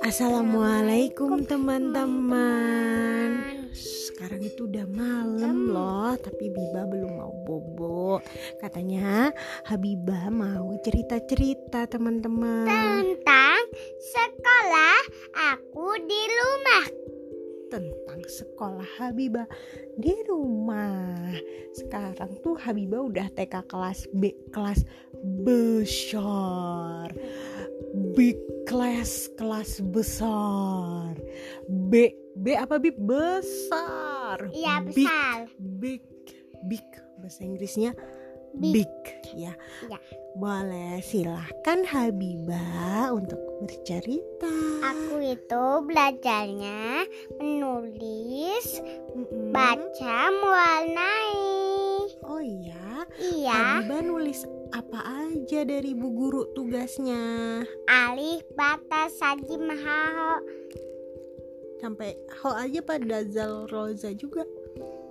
Assalamualaikum teman-teman. Sekarang itu udah malam loh Tapi Biba belum mau bobo. Katanya Habibah mau cerita-cerita teman-teman. Tentang sekolah aku di rumah. Tentang sekolah Habibah di rumah Sekarang tuh Habibah udah TK kelas B Kelas besar Big class kelas besar B B apa Bib besar Iya Big besar. big big bahasa Inggrisnya Big. big, ya. Ya. Boleh silahkan Habibah untuk bercerita. Aku itu belajarnya menulis, Mm-mm. baca, mewarnai. Oh iya, Iya, Habibah nulis apa aja dari bu guru tugasnya? alif, bata, saji, mahaho, Sampai ho aja pada zal roza juga.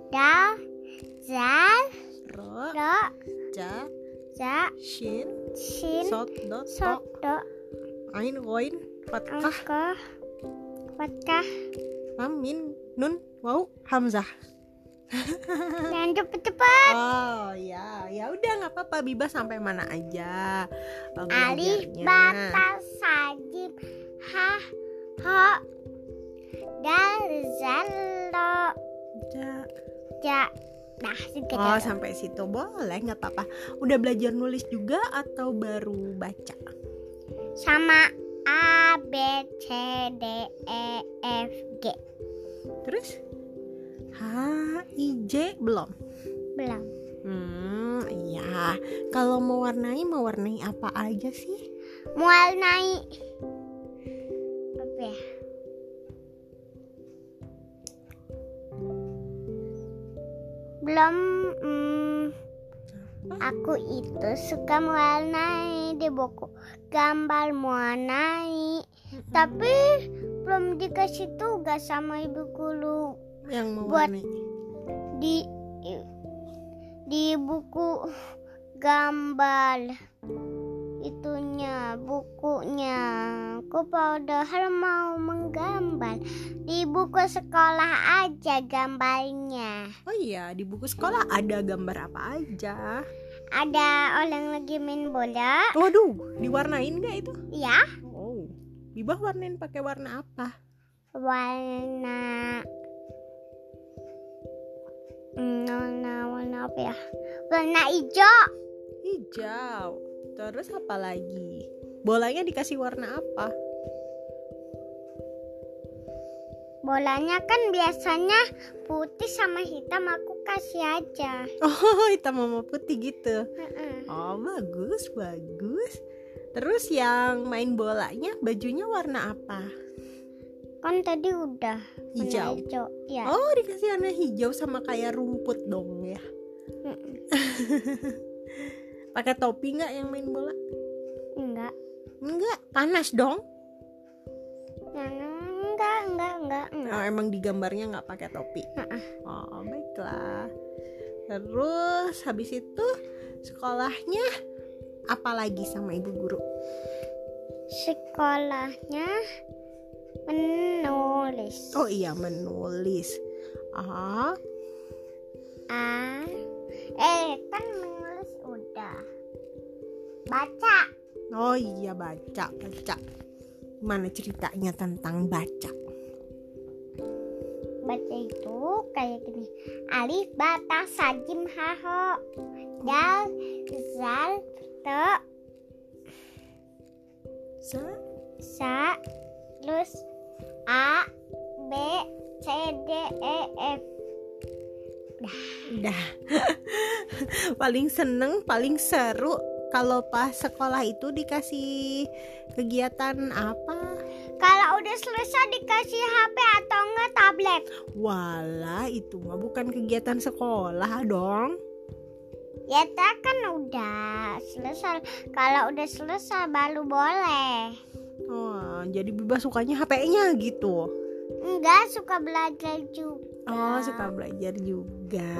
dal, zal, Ro, ro, ja, za, shin, shin, sot, dot, sok, to, do, ain, goin, fatkah, fatkah. lam, min, nun, waw, hamzah. Jangan cepet-cepet. Oh ya, ya udah nggak apa-apa. Biba sampai mana aja uh, Alif, belajarnya. bata, sajim, ha, ho, dal, zal, lo, Ja. ja. Nah, segitu. Oh sampai situ boleh nggak apa-apa. Udah belajar nulis juga atau baru baca? Sama A, B, C, D, E, F, G. Terus H, I, J belum? Belum. Hmm, iya. Kalau mau warnai mau warnai apa aja sih? Mual naik. Belum. hmm, aku itu suka mewarnai di buku gambar mewarnai. Tapi belum dikasih tugas sama ibu guru Yang mau Buat- di di buku gambar itunya bukunya aku padahal mau menggambar di buku sekolah aja gambarnya Oh iya, di buku sekolah ada gambar apa aja? ada orang lagi main bola Waduh, diwarnain nggak itu? ya Oh, Biba warnain pakai warna apa? warna Hmm, warna warna apa ya warna hijau Hijau. Terus apa lagi? Bolanya dikasih warna apa? Bolanya kan biasanya putih sama hitam aku kasih aja. Oh, hitam sama putih gitu. Heeh. Oh, bagus, bagus. Terus yang main bolanya bajunya warna apa? Kan tadi udah warna Hijau. hijau. Ya. Oh, dikasih warna hijau sama kayak rumput dong ya. Pakai topi nggak yang main bola? Enggak. Enggak, panas dong. Nah, enggak, enggak, enggak, enggak. Oh, emang di gambarnya nggak pakai topi. Heeh. Oh, baiklah. Terus habis itu sekolahnya apa lagi sama ibu guru? Sekolahnya menulis. Oh iya, menulis. Ah, A. Eh, kan menulis udah. Baca. Oh iya baca, baca. Mana ceritanya tentang baca? Baca itu kayak gini. Alif, bata, sajim, haho. Dal, zal, to, Sa sa, terus A, B, C, D, E, F. Udah. paling seneng, paling seru kalau pas sekolah itu dikasih kegiatan apa? Kalau udah selesai dikasih HP atau enggak tablet. Walah, itu mah bukan kegiatan sekolah dong. Ya tak kan udah selesai. Kalau udah selesai baru boleh. Oh, jadi Biba sukanya HP-nya gitu. Enggak suka belajar juga. Oh, suka belajar juga.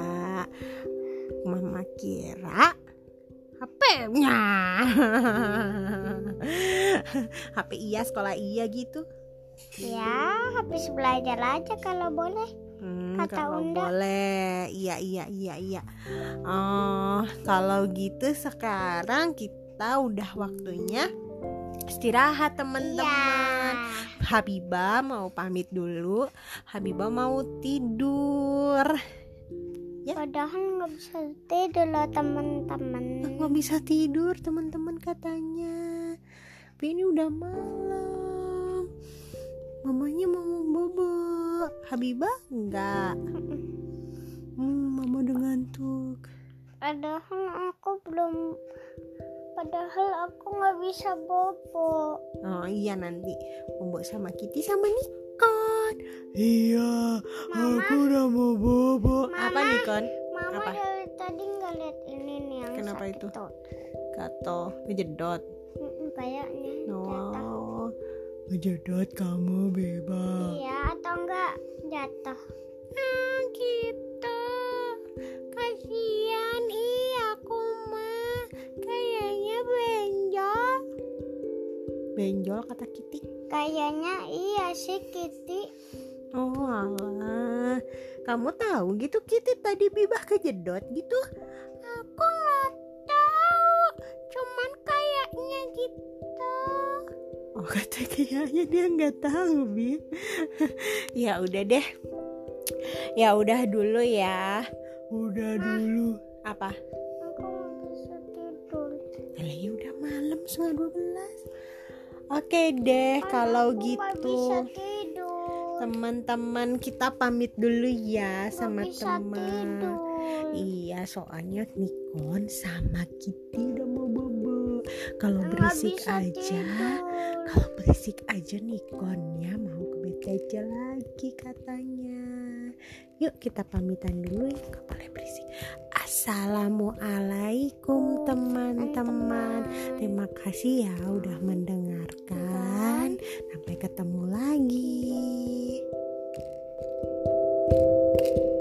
Mama kira HP-nya. HP iya sekolah iya gitu. Ya, habis belajar aja kalau boleh. Hmm, Kata kalau Unda. boleh, iya iya iya iya. Oh, kalau gitu sekarang kita udah waktunya istirahat teman-teman. Iya. Habibah mau pamit dulu. Habibah mau tidur. Ya. Padahal nggak bisa tidur loh teman-teman. Nggak bisa tidur teman-teman katanya. Tapi ini udah malam. Mamanya mau bobo. Habibah enggak. Hmm, mama udah ngantuk. Padahal aku belum. Padahal aku nggak bisa bobo. Oh iya nanti Bobo sama Kitty sama Nikon. Iya, Mama. aku udah mau bobo. Mama. Apa Nikon? Mama Apa? dari tadi nggak lihat ini nih yang Kenapa sakit itu? Gato, ngejedot. Kayaknya jatuh. Oh, ngejedot kamu bebas. Iya atau enggak jatuh. Ah, gitu. Kasihan iya aku mah. Kayaknya benjol. Benjol kata Kitty. Kayaknya iya sih Kitty. Oh alah. Kamu tahu gitu Kitty tadi bibah kejedot gitu? Aku nggak tahu. Cuman kayaknya gitu. Oh kata kayaknya dia nggak tahu Bib. ya udah deh. Ya udah dulu ya. Udah dulu. Apa? Aku bisa tidur. Alah ya udah malam setengah dua belas. Oke deh kalau gitu. Teman-teman kita pamit dulu ya sama teman. Iya, soalnya Nikon sama Kitty udah mau bobo. Kalau berisik aja, tidur. kalau berisik aja Nikonnya mau ke aja lagi katanya. Yuk kita pamitan dulu ya, nggak boleh berisik. Assalamualaikum teman-teman. Terima kasih ya udah mendengarkan. Sampai ketemu lagi. Thank you